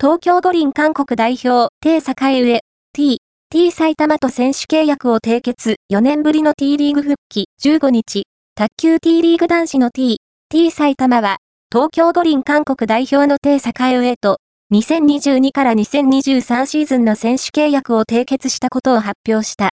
東京五輪韓国代表、帝栄上、T、T 埼玉と選手契約を締結、4年ぶりの T リーグ復帰、15日、卓球 T リーグ男子の T、T 埼玉は、東京五輪韓国代表の帝栄上と、2022から2023シーズンの選手契約を締結したことを発表した。